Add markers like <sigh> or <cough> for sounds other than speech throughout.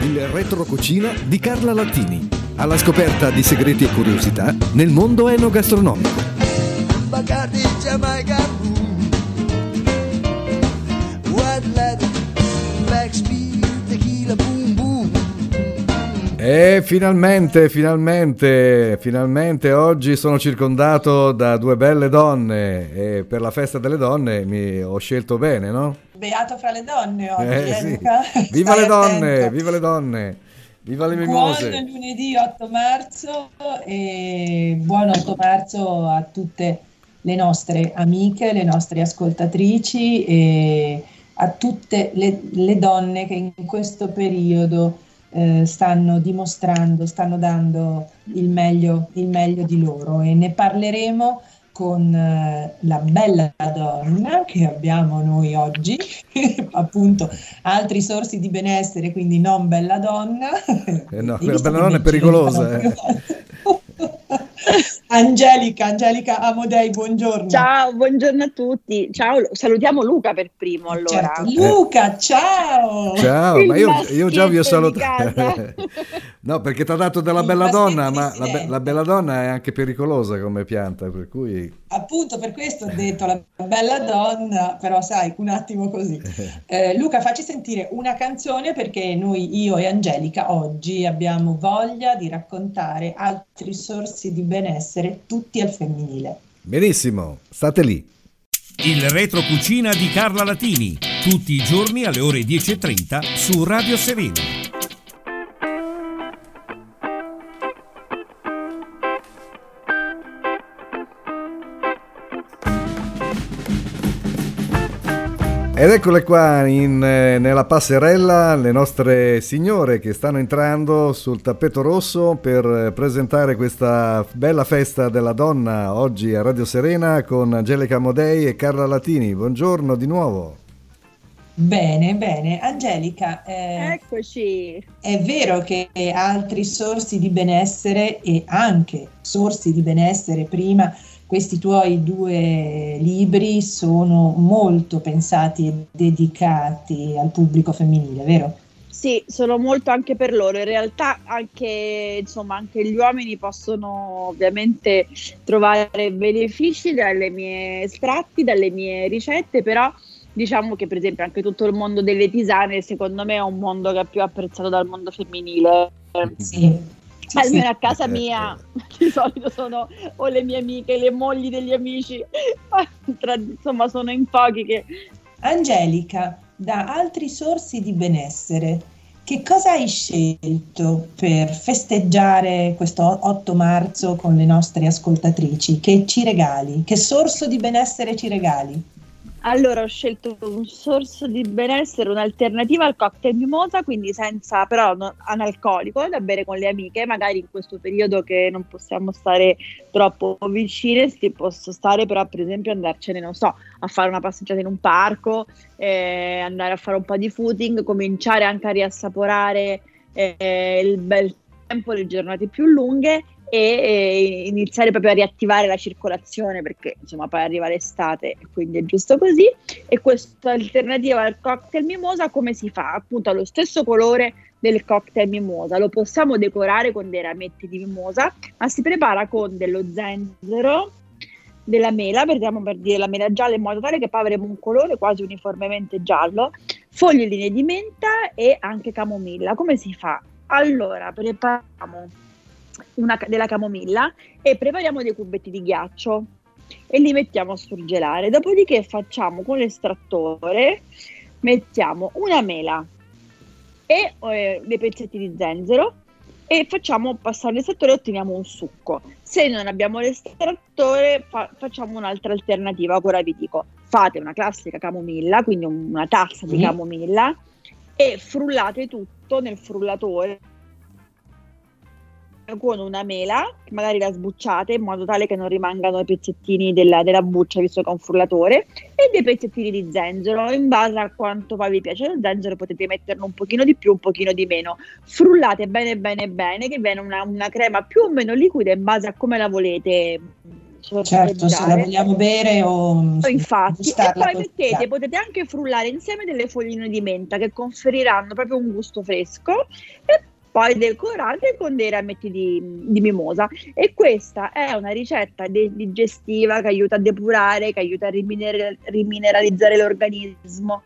il retro cucina di Carla Lattini, alla scoperta di segreti e curiosità nel mondo enogastronomico. Bacardi Jamaica E finalmente, finalmente, finalmente oggi sono circondato da due belle donne e per la festa delle donne mi ho scelto bene, no? Beato fra le donne oggi, Eh, eh, sì. Viva Stai le donne, attento. viva le donne, viva le Buon mimose. lunedì 8 marzo e buon 8 marzo a tutte le nostre amiche, le nostre ascoltatrici e a tutte le, le donne che in questo periodo eh, stanno dimostrando, stanno dando il meglio, il meglio di loro e ne parleremo con eh, la bella donna che abbiamo noi oggi, <laughs> appunto altri sorsi di benessere, quindi non bella donna. Eh no, <laughs> quella bella donna è pericolosa, eh. <laughs> Angelica, Angelica Amodei, buongiorno. Ciao, buongiorno a tutti. Ciao, salutiamo Luca per primo allora. Certo. Luca, ciao! Ciao, Il ma io, io già vi ho salutato. No, perché ti ha dato della bella donna, ma la, be- la bella donna è anche pericolosa come pianta, per cui... Appunto per questo ho detto la bella donna, però sai, un attimo così. <laughs> Eh, Luca, facci sentire una canzone perché noi, io e Angelica, oggi abbiamo voglia di raccontare altri sorsi di benessere, tutti al femminile. Benissimo, state lì. Il retro cucina di Carla Latini, tutti i giorni alle ore 10.30 su Radio Serena. Ed eccole qua in, eh, nella passerella le nostre signore che stanno entrando sul tappeto rosso per eh, presentare questa bella festa della donna oggi a Radio Serena con Angelica Modei e Carla Latini. Buongiorno di nuovo. Bene, bene. Angelica, eh, Eccoci. È vero che altri sorsi di benessere e anche sorsi di benessere prima, questi tuoi due libri sono molto pensati e dedicati al pubblico femminile, vero? Sì, sono molto anche per loro. In realtà anche, insomma, anche gli uomini possono ovviamente trovare benefici dalle mie estratti, dalle mie ricette, però diciamo che per esempio anche tutto il mondo delle tisane secondo me è un mondo che è più apprezzato dal mondo femminile. Sì. Sì, Almeno a casa mia <laughs> di solito sono o le mie amiche, le mogli degli amici, <laughs> Tra- insomma sono in pochi che Angelica, da altri sorsi di benessere, che cosa hai scelto per festeggiare questo 8 marzo con le nostre ascoltatrici? Che ci regali? Che sorso di benessere ci regali? Allora ho scelto un sorso di benessere, un'alternativa al cocktail mimosa, quindi senza però no- analcolico, da bere con le amiche, magari in questo periodo che non possiamo stare troppo vicine, si posso stare però per esempio andarcene, non so, a fare una passeggiata in un parco, eh, andare a fare un po' di footing, cominciare anche a riassaporare eh, il bel tempo, le giornate più lunghe e iniziare proprio a riattivare la circolazione perché insomma poi arriva l'estate e quindi è giusto così e questa alternativa al cocktail mimosa come si fa? Appunto ha lo stesso colore del cocktail mimosa, lo possiamo decorare con dei rametti di mimosa ma si prepara con dello zenzero della mela, prendiamo per dire la mela gialla in modo tale che poi avremo un colore quasi uniformemente giallo, foglioline di menta e anche camomilla. Come si fa? Allora, prepariamo una, della camomilla e prepariamo dei cubetti di ghiaccio e li mettiamo a surgelare. Dopodiché facciamo con l'estrattore, mettiamo una mela e eh, dei pezzetti di zenzero e facciamo passare l'estrattore e otteniamo un succo. Se non abbiamo l'estrattore fa- facciamo un'altra alternativa, ora vi dico, fate una classica camomilla, quindi un- una tazza di camomilla e frullate tutto nel frullatore con una mela, magari la sbucciate in modo tale che non rimangano i pezzettini della, della buccia, visto che è un frullatore, e dei pezzettini di zenzero, in base a quanto poi vi piace. Lo zenzero potete metterne un pochino di più, un pochino di meno. Frullate bene bene bene, che viene una, una crema più o meno liquida in base a come la volete certo, se la vogliamo bere o infatti e poi mettete, potete anche frullare insieme delle fogline di menta che conferiranno proprio un gusto fresco e poi decorate con dei rametti di, di, mimosa. E questa è una ricetta de- digestiva che aiuta a depurare, che aiuta a riminer- rimineralizzare l'organismo.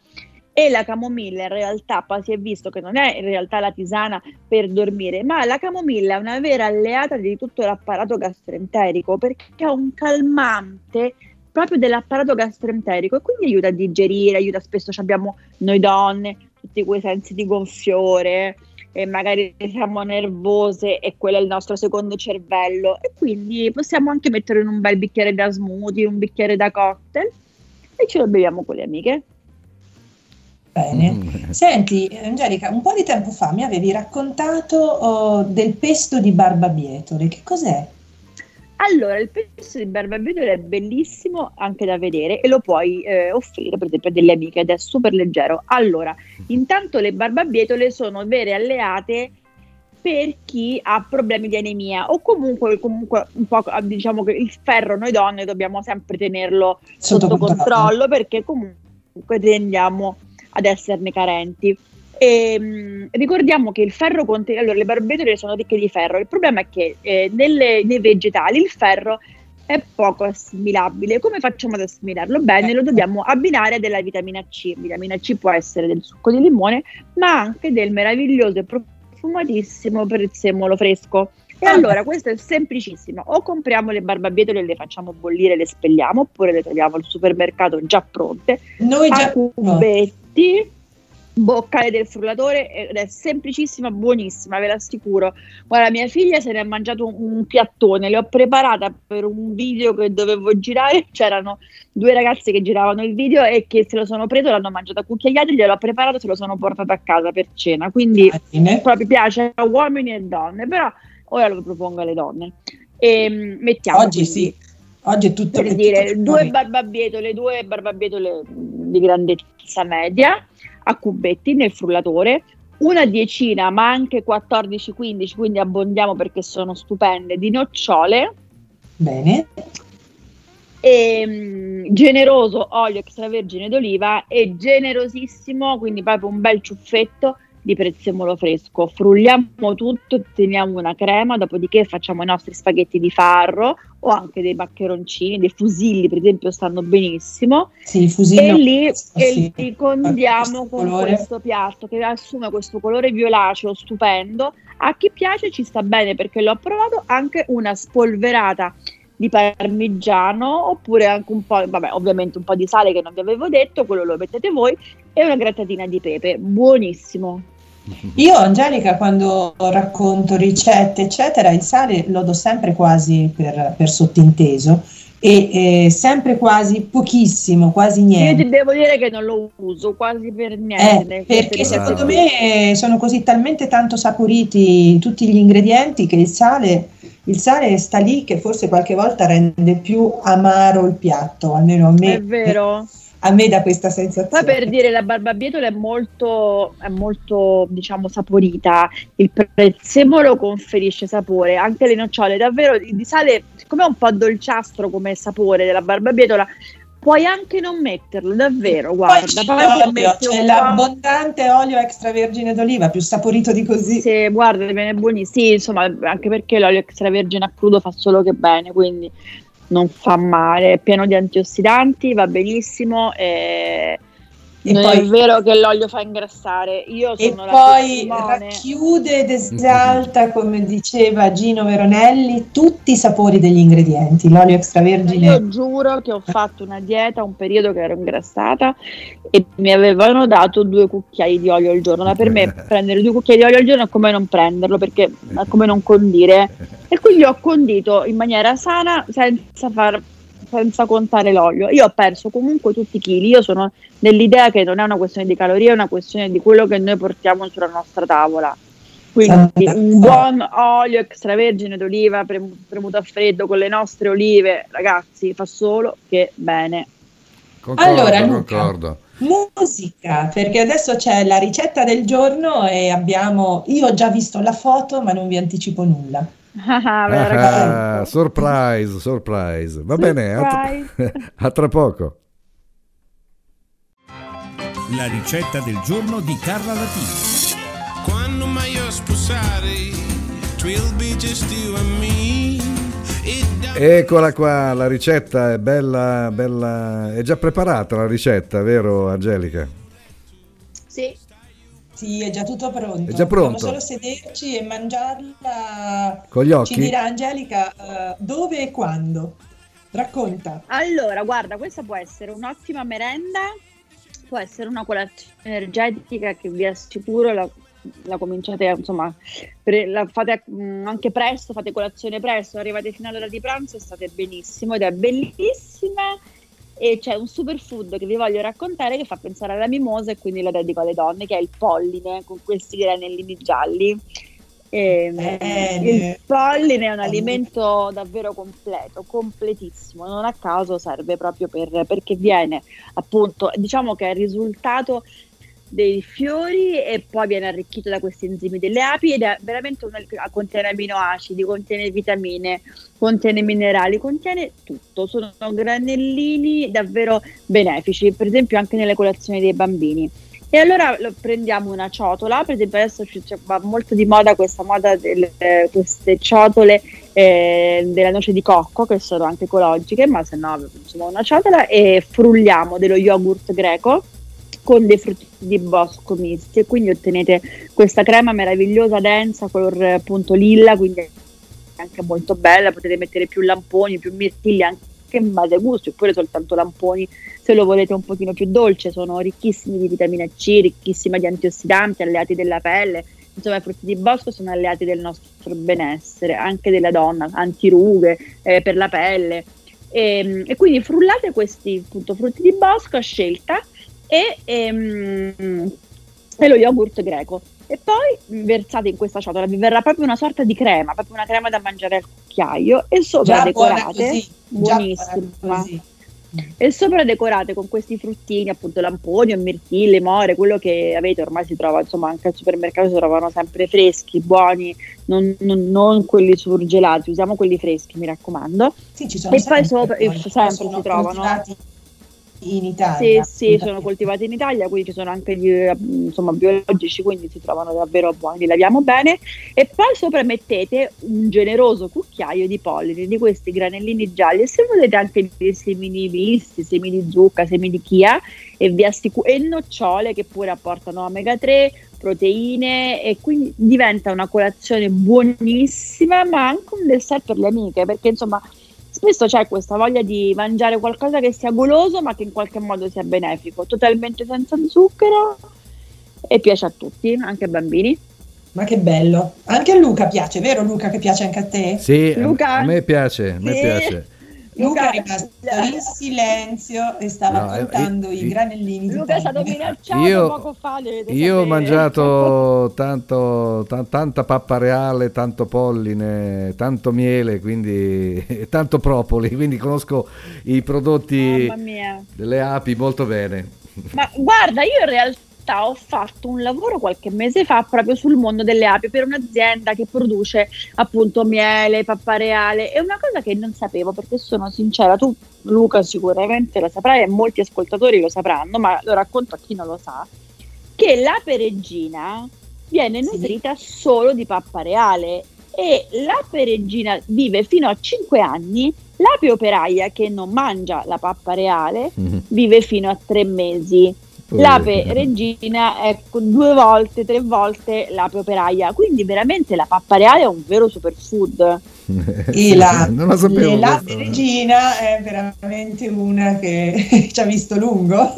E la camomilla in realtà poi si è visto che non è in realtà la tisana per dormire, ma la camomilla è una vera alleata di tutto l'apparato gastroenterico perché è un calmante proprio dell'apparato gastroenterico e quindi aiuta a digerire, aiuta spesso abbiamo noi donne tutti quei sensi di gonfiore e magari siamo nervose e quello è il nostro secondo cervello e quindi possiamo anche mettere in un bel bicchiere da smoothie, un bicchiere da cocktail e ce lo beviamo con le amiche. Bene. Mm. Senti, Angelica, un po' di tempo fa mi avevi raccontato oh, del pesto di barbabietole. Che cos'è? Allora, il pesto di barbabietole è bellissimo anche da vedere e lo puoi eh, offrire per esempio a delle amiche ed è super leggero. Allora, intanto le barbabietole sono vere alleate per chi ha problemi di anemia o comunque, comunque un po' diciamo che il ferro noi donne dobbiamo sempre tenerlo sotto, sotto controllo perché comunque tendiamo ad esserne carenti. E, ehm, mh, ricordiamo che il ferro contiene, allora le barbabietole sono ricche di ferro, il problema è che eh, nelle, nei vegetali il ferro è poco assimilabile. Come facciamo ad assimilarlo? Bene, lo dobbiamo abbinare a della vitamina C. Vitamina C può essere del succo di limone, ma anche del meraviglioso e profumatissimo prezzemolo fresco. E allora questo è semplicissimo, o compriamo le barbabietole e le facciamo bollire e le spelliamo, oppure le troviamo al supermercato già pronte, Noi già cubetti, boccale del frullatore ed è semplicissima, buonissima, ve l'assicuro. Guarda, mia figlia se ne è mangiato un, un piattone, le ho preparata per un video che dovevo girare, <laughs> c'erano due ragazze che giravano il video e che se lo sono preso, l'hanno mangiato a cucchiaiate, gliel'ho preparato, se lo sono portato a casa per cena, quindi ah, proprio piace a uomini e donne, però ora lo propongo alle donne. E, ehm, mettiamo Oggi quindi, sì. Oggi è tutto per dire due barbabietole, due barbabietole di grandezza media a cubetti nel frullatore, una decina, ma anche 14-15, quindi abbondiamo perché sono stupende, di nocciole. Bene. E, um, generoso olio extravergine d'oliva e generosissimo, quindi proprio un bel ciuffetto di prezzemolo fresco. Frulliamo tutto, otteniamo una crema, dopodiché facciamo i nostri spaghetti di farro o anche dei maccheroncini, dei fusilli per esempio stanno benissimo. Sì. E lì, sì. e li condiamo con colore. questo piatto che assume questo colore violaceo stupendo. A chi piace ci sta bene perché l'ho provato anche una spolverata di parmigiano oppure anche un po', vabbè, ovviamente un po' di sale che non vi avevo detto, quello lo mettete voi e una grattatina di pepe, buonissimo. Io, Angelica, quando racconto ricette, eccetera, il sale lo do sempre quasi per, per sottinteso e eh, sempre quasi pochissimo, quasi niente. Io ti devo dire che non lo uso quasi per niente. Eh, perché secondo me sono così talmente tanto saporiti tutti gli ingredienti che il sale, il sale sta lì che forse qualche volta rende più amaro il piatto, almeno a me. È vero a me da questa sensazione. Poi per dire la barbabietola è molto, è molto diciamo saporita, il prezzemolo conferisce sapore, anche le nocciole, davvero di sale, siccome è un po' dolciastro come sapore della barbabietola, puoi anche non metterlo, davvero, guarda. Poi c'è, c'è l'abbondante olio extravergine d'oliva, più saporito di così. Sì, guarda, viene buonissimo. Sì, insomma, anche perché l'olio extravergine a crudo fa solo che bene, quindi non fa male, è pieno di antiossidanti, va benissimo. E non poi, è vero che l'olio fa ingrassare. Io sono e poi racchiude ed esalta, come diceva Gino Veronelli, tutti i sapori degli ingredienti. L'olio extravergine. Io giuro che ho fatto una dieta un periodo che ero ingrassata e mi avevano dato due cucchiai di olio al giorno. Ma per me <laughs> prendere due cucchiai di olio al giorno è come non prenderlo, perché è come non condire. E quindi ho condito in maniera sana senza far senza contare l'olio. Io ho perso comunque tutti i chili, io sono nell'idea che non è una questione di calorie, è una questione di quello che noi portiamo sulla nostra tavola. Quindi un buon olio extravergine d'oliva premuto a freddo con le nostre olive, ragazzi, fa solo che bene. Concordo, allora, Luca, concordo. musica, perché adesso c'è la ricetta del giorno e abbiamo, io ho già visto la foto, ma non vi anticipo nulla. Ah, Ah, racconto. surprise, surprise. Va bene, a tra- Surprise. <laughs> a tra poco. La ricetta del giorno di Carla Latini. Quando mai io sposare, twill be just you and me. It does Eccola qua, la ricetta è bella, bella. È già preparata la ricetta, vero Angelica? Sì, Sì, è già tutto pronto. È già pronto. Dobbiamo solo sederci e mangiarla. Con gli occhi? Ci dirà Angelica eh, dove e quando. Racconta. Allora, guarda, questa può essere un'ottima merenda, può essere una colazione energetica che vi assicuro la, la cominciate, insomma, pre- la fate mm, anche presto, fate colazione presto, arrivate fino all'ora di pranzo e state benissimo ed è bellissima e c'è un superfood che vi voglio raccontare che fa pensare alla mimosa e quindi la dedico alle donne, che è il polline con questi granellini gialli. E, Bene. il polline è un alimento davvero completo, completissimo, non a caso serve proprio per, perché viene appunto, diciamo che è il risultato dei fiori e poi viene arricchito da questi enzimi delle api ed è veramente un, contiene aminoacidi, contiene vitamine, contiene minerali, contiene tutto, sono granellini davvero benefici, per esempio anche nelle colazioni dei bambini. E allora lo- prendiamo una ciotola, per esempio adesso va molto di moda questa moda delle queste ciotole eh, della noce di cocco che sono anche ecologiche, ma se no insomma una ciotola e frulliamo dello yogurt greco con dei frutti di bosco misti e quindi ottenete questa crema meravigliosa, densa, color appunto lilla, quindi è anche molto bella, potete mettere più lamponi, più mirtilli anche in base ai gusti, oppure soltanto lamponi se lo volete un pochino più dolce, sono ricchissimi di vitamina C, ricchissima di antiossidanti, alleati della pelle, insomma i frutti di bosco sono alleati del nostro benessere, anche della donna, antirughe, eh, per la pelle. E, e quindi frullate questi appunto, frutti di bosco a scelta e, ehm, e lo yogurt greco. E poi versate in questa ciotola, vi verrà proprio una sorta di crema, proprio una crema da mangiare al cucchiaio e sopra Già decorate, così. Buonissima, e sopra decorate con questi fruttini, appunto lamponi o mirtilli, more, quello che avete ormai si trova, insomma anche al supermercato si trovano sempre freschi, buoni, non, non- non quelli surgelati, usiamo quelli freschi mi raccomando. Sì, ci sono E poi sopra- poi, e sempre sono si trovano. coltivati in Sì, Italia. sì, sono coltivati in Italia, quindi ci sono anche gli, eh, insomma, biologici, quindi si trovano davvero buoni, li laviamo bene. E poi sopra mettete un generoso cucchiaio di polline, di questi granellini gialli. E se volete anche dei semi di visti, semi di zucca, semi di chia e, vi assicu- e nocciole che pure apportano omega 3, proteine e quindi diventa una colazione buonissima, ma anche un dessert per le amiche, perché insomma spesso c'è questa voglia di mangiare qualcosa che sia goloso ma che in qualche modo sia benefico, totalmente senza zucchero e piace a tutti, anche ai bambini. Ma che bello. Anche a Luca piace, vero Luca che piace anche a te? Sì, a- Luca? a me piace, a me Sì. piace. Luca è rimasto in silenzio e stava No, eh, contando eh, i granellini Luca è stato minacciato Io- poco fa. Io ho mangiato tanto, ta- tanta pappa reale, tanto polline, tanto miele, quindi <laughs> e tanto propoli, quindi conosco i prodotti delle api molto bene. Ma guarda, io in realtà ho fatto un lavoro qualche mese fa proprio sul mondo delle api per un'azienda che produce appunto miele, pappa reale. È una cosa che non sapevo perché sono sincera, tu Luca sicuramente lo saprai e molti ascoltatori lo sapranno, ma lo racconto a chi non lo sa, che l'ape regina viene Sì. nutrita solo di pappa reale e l'ape regina vive fino a 5 anni, l'ape operaia che non mangia la pappa reale vive fino a 3 mesi. L'ape regina è due volte, tre volte l'ape operaia, quindi veramente la pappa reale è un vero superfood. <laughs> E la, <laughs> non lo sapevo. e la questo. regina è veramente una che <laughs> ci ha visto lungo.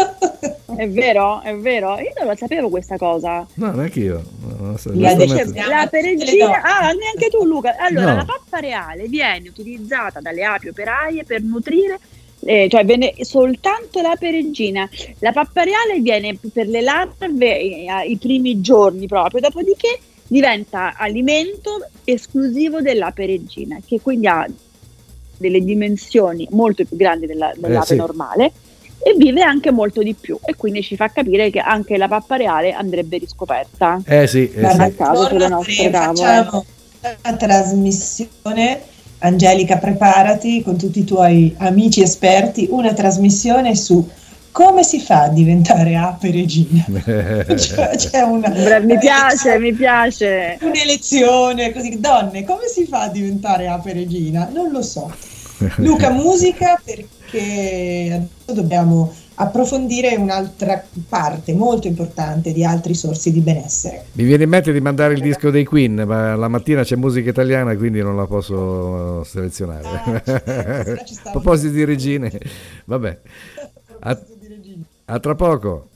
È vero, è vero, io non lo sapevo questa cosa. No, neanche io. Non lo so, La L'ape le regina, ah, neanche tu Luca. Allora, No. la pappa reale viene utilizzata dalle api operaie per nutrire, eh, cioè viene soltanto l'ape regina. La pappa reale viene per le larve eh, i primi giorni proprio, dopodiché diventa alimento esclusivo dell'ape regina, che quindi ha delle dimensioni molto più grandi della- dell'ape sì. normale e vive anche molto di più e quindi ci fa capire che anche la pappa reale andrebbe riscoperta. Eh sì, eh sì. caso sulle nostre tavole. facciamo, trasmissione, Angelica preparati con tutti i tuoi amici esperti, una trasmissione su come si fa a diventare ape regina? <laughs> Cioè, c'è una, Bra- mi <laughs> piace, mi piace. un'elezione così, donne, come si fa a diventare ape regina? Non lo so. Luca, musica perché adesso dobbiamo approfondire un'altra parte molto importante di altri sorsi di benessere. Mi viene in mente di mandare il disco dei Queen, ma la mattina c'è musica italiana, quindi non la posso selezionare. Ah, ci <laughs> stavo- <laughs> A proposito di regine, vabbè. A, a tra poco.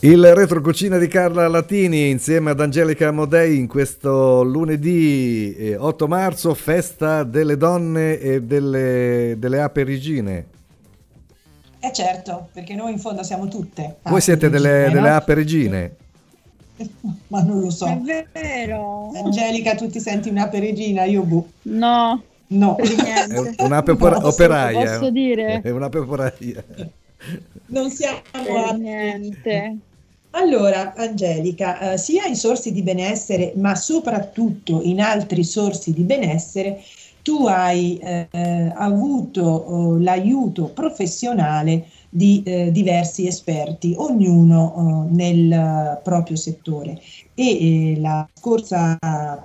Il retro cucina di Carla Latini insieme ad Angelica Modei in questo lunedì eh, 8 marzo, festa delle donne e delle, delle ape regine. Eh certo, perché noi in fondo siamo tutte. Voi siete delle, regine, delle no? ape regine? <laughs> Ma non lo so. È vero. Angelica, tu ti senti un'ape regina? Io boh. No, No. È un'ape opera- No, operaia. posso dire? È un'ape operaia. Non siamo Per ape niente. Allora, Angelica, eh, sia in sorsi di benessere, ma soprattutto in altri sorsi di benessere, tu hai eh, avuto eh, l'aiuto professionale di eh, diversi esperti, ognuno eh, nel eh, proprio settore. E eh, la scorsa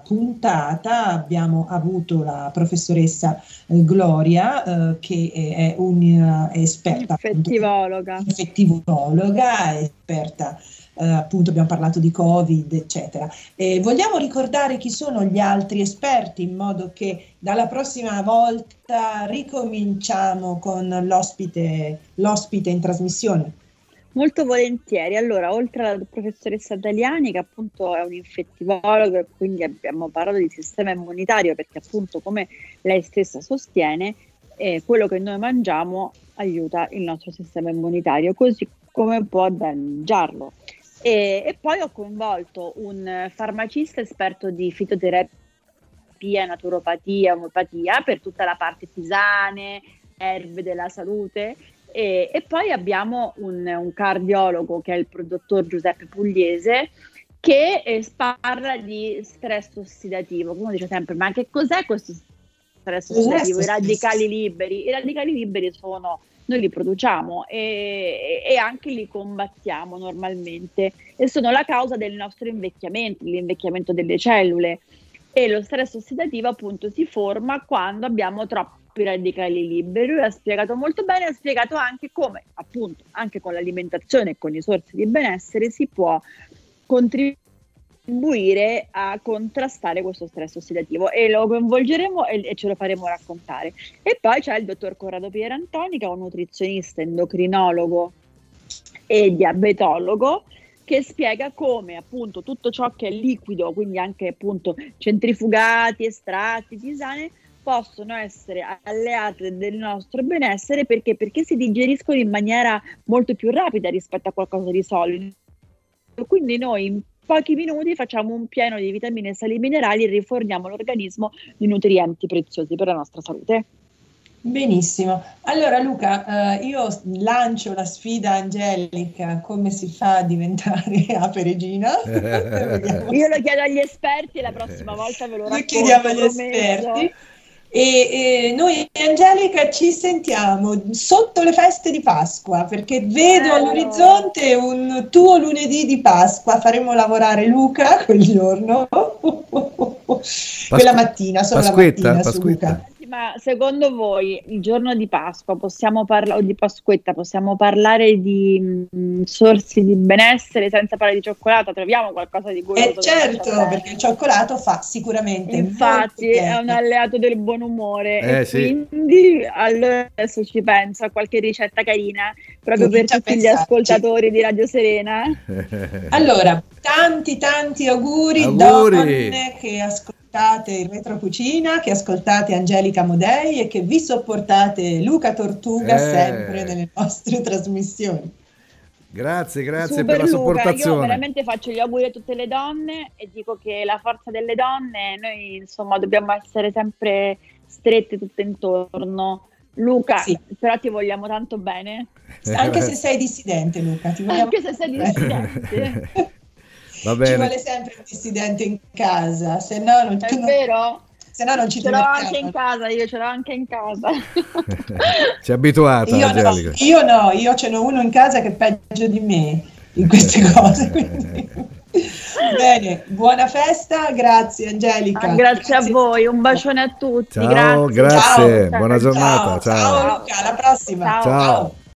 puntata abbiamo avuto la professoressa Gloria, che è un'esperta Infettivologa. infettivologa, esperta, eh, appunto abbiamo parlato di Covid, eccetera. E vogliamo ricordare chi sono gli altri esperti in modo che dalla prossima volta ricominciamo con l'ospite, l'ospite in trasmissione. Molto volentieri. Allora, oltre alla professoressa Daliani, che appunto è un infettivologo, e quindi abbiamo parlato di sistema immunitario, perché appunto, come lei stessa sostiene, eh, quello che noi mangiamo aiuta il nostro sistema immunitario, così come può danneggiarlo. E, e poi ho coinvolto un farmacista esperto di fitoterapia, naturopatia, omeopatia per tutta la parte tisane, erbe della salute e, e poi abbiamo un, un cardiologo che è il dottor Giuseppe Pugliese che eh, parla di stress ossidativo. Uno dice sempre: Ma che cos'è questo stress ossidativo? I radicali liberi. I radicali liberi sono noi li produciamo e, e anche li combattiamo normalmente e sono la causa del nostro invecchiamento, l'invecchiamento delle cellule. E lo stress ossidativo appunto si forma quando abbiamo troppi radicali liberi. Lui ha spiegato molto bene, ha spiegato anche come appunto anche con l'alimentazione e con i sorsi di benessere si può contribuire a contrastare questo stress ossidativo e lo coinvolgeremo e, e ce lo faremo raccontare. E poi c'è il dottor Corrado Pierantoni che è un nutrizionista, endocrinologo e diabetologo che spiega come appunto tutto ciò che è liquido, quindi anche appunto centrifugati, estratti, tisane, possono essere alleate del nostro benessere perché? Perché si digeriscono in maniera molto più rapida rispetto a qualcosa di solido. Quindi noi pochi minuti facciamo un pieno di vitamine, sali minerali e riforniamo l'organismo di nutrienti preziosi per la nostra salute. Benissimo. Allora Luca, eh, io lancio la sfida Angelica, come si fa a diventare <laughs> ape regina? <laughs> Io lo chiedo agli esperti e la prossima volta ve lo Lo racconto. chiediamo agli esperti. E, e noi Angelica ci sentiamo sotto le feste di Pasqua perché vedo Bello. all'orizzonte un tuo lunedì di Pasqua. Faremo lavorare Luca quel giorno, <laughs> quella mattina, solo Pasquetta, la mattina su Pasquetta. Ma secondo voi il giorno di Pasqua possiamo parlare, o di Pasquetta, possiamo parlare di mm, sorsi di benessere senza parlare di cioccolato? Troviamo qualcosa di cui Eh certo, perché il cioccolato fa sicuramente Infatti molto è un alleato del buon umore Eh, e sì. quindi allora adesso ci penso a qualche ricetta carina proprio per tutti gli pensarci. ascoltatori di Radio Serena. <laughs> Allora, tanti tanti auguri, Auguri. donne che ascoltate il Retro Cucina, che ascoltate Angelica Modei e che vi sopportate Luca Tortuga Eh. sempre nelle nostre trasmissioni. Grazie, grazie Super per la Luca, sopportazione. Io veramente faccio gli auguri a tutte le donne e dico che la forza delle donne, noi insomma dobbiamo essere sempre strette tutte intorno Luca, Sì. però ti vogliamo tanto bene. Anche se <laughs> sei dissidente, Luca, ti vogliamo Anche se sei dissidente. <laughs> Va Ci bene. vuole sempre un dissidente in casa, se no non, È vero? se no non ci Ce l'ho anche in casa, io ce l'ho anche in casa. <laughs> Ci è abituata, Io no, Angelica. io no, io ce n'ho uno in casa che è peggio di me in queste <laughs> cose. quindi- Bene, buona festa, grazie Angelica. Ah, grazie a voi, un bacione a tutti. Ciao, grazie. grazie, Ciao. buona giornata. Ciao, ciao Luca, alla prossima. Ciao. Ciao.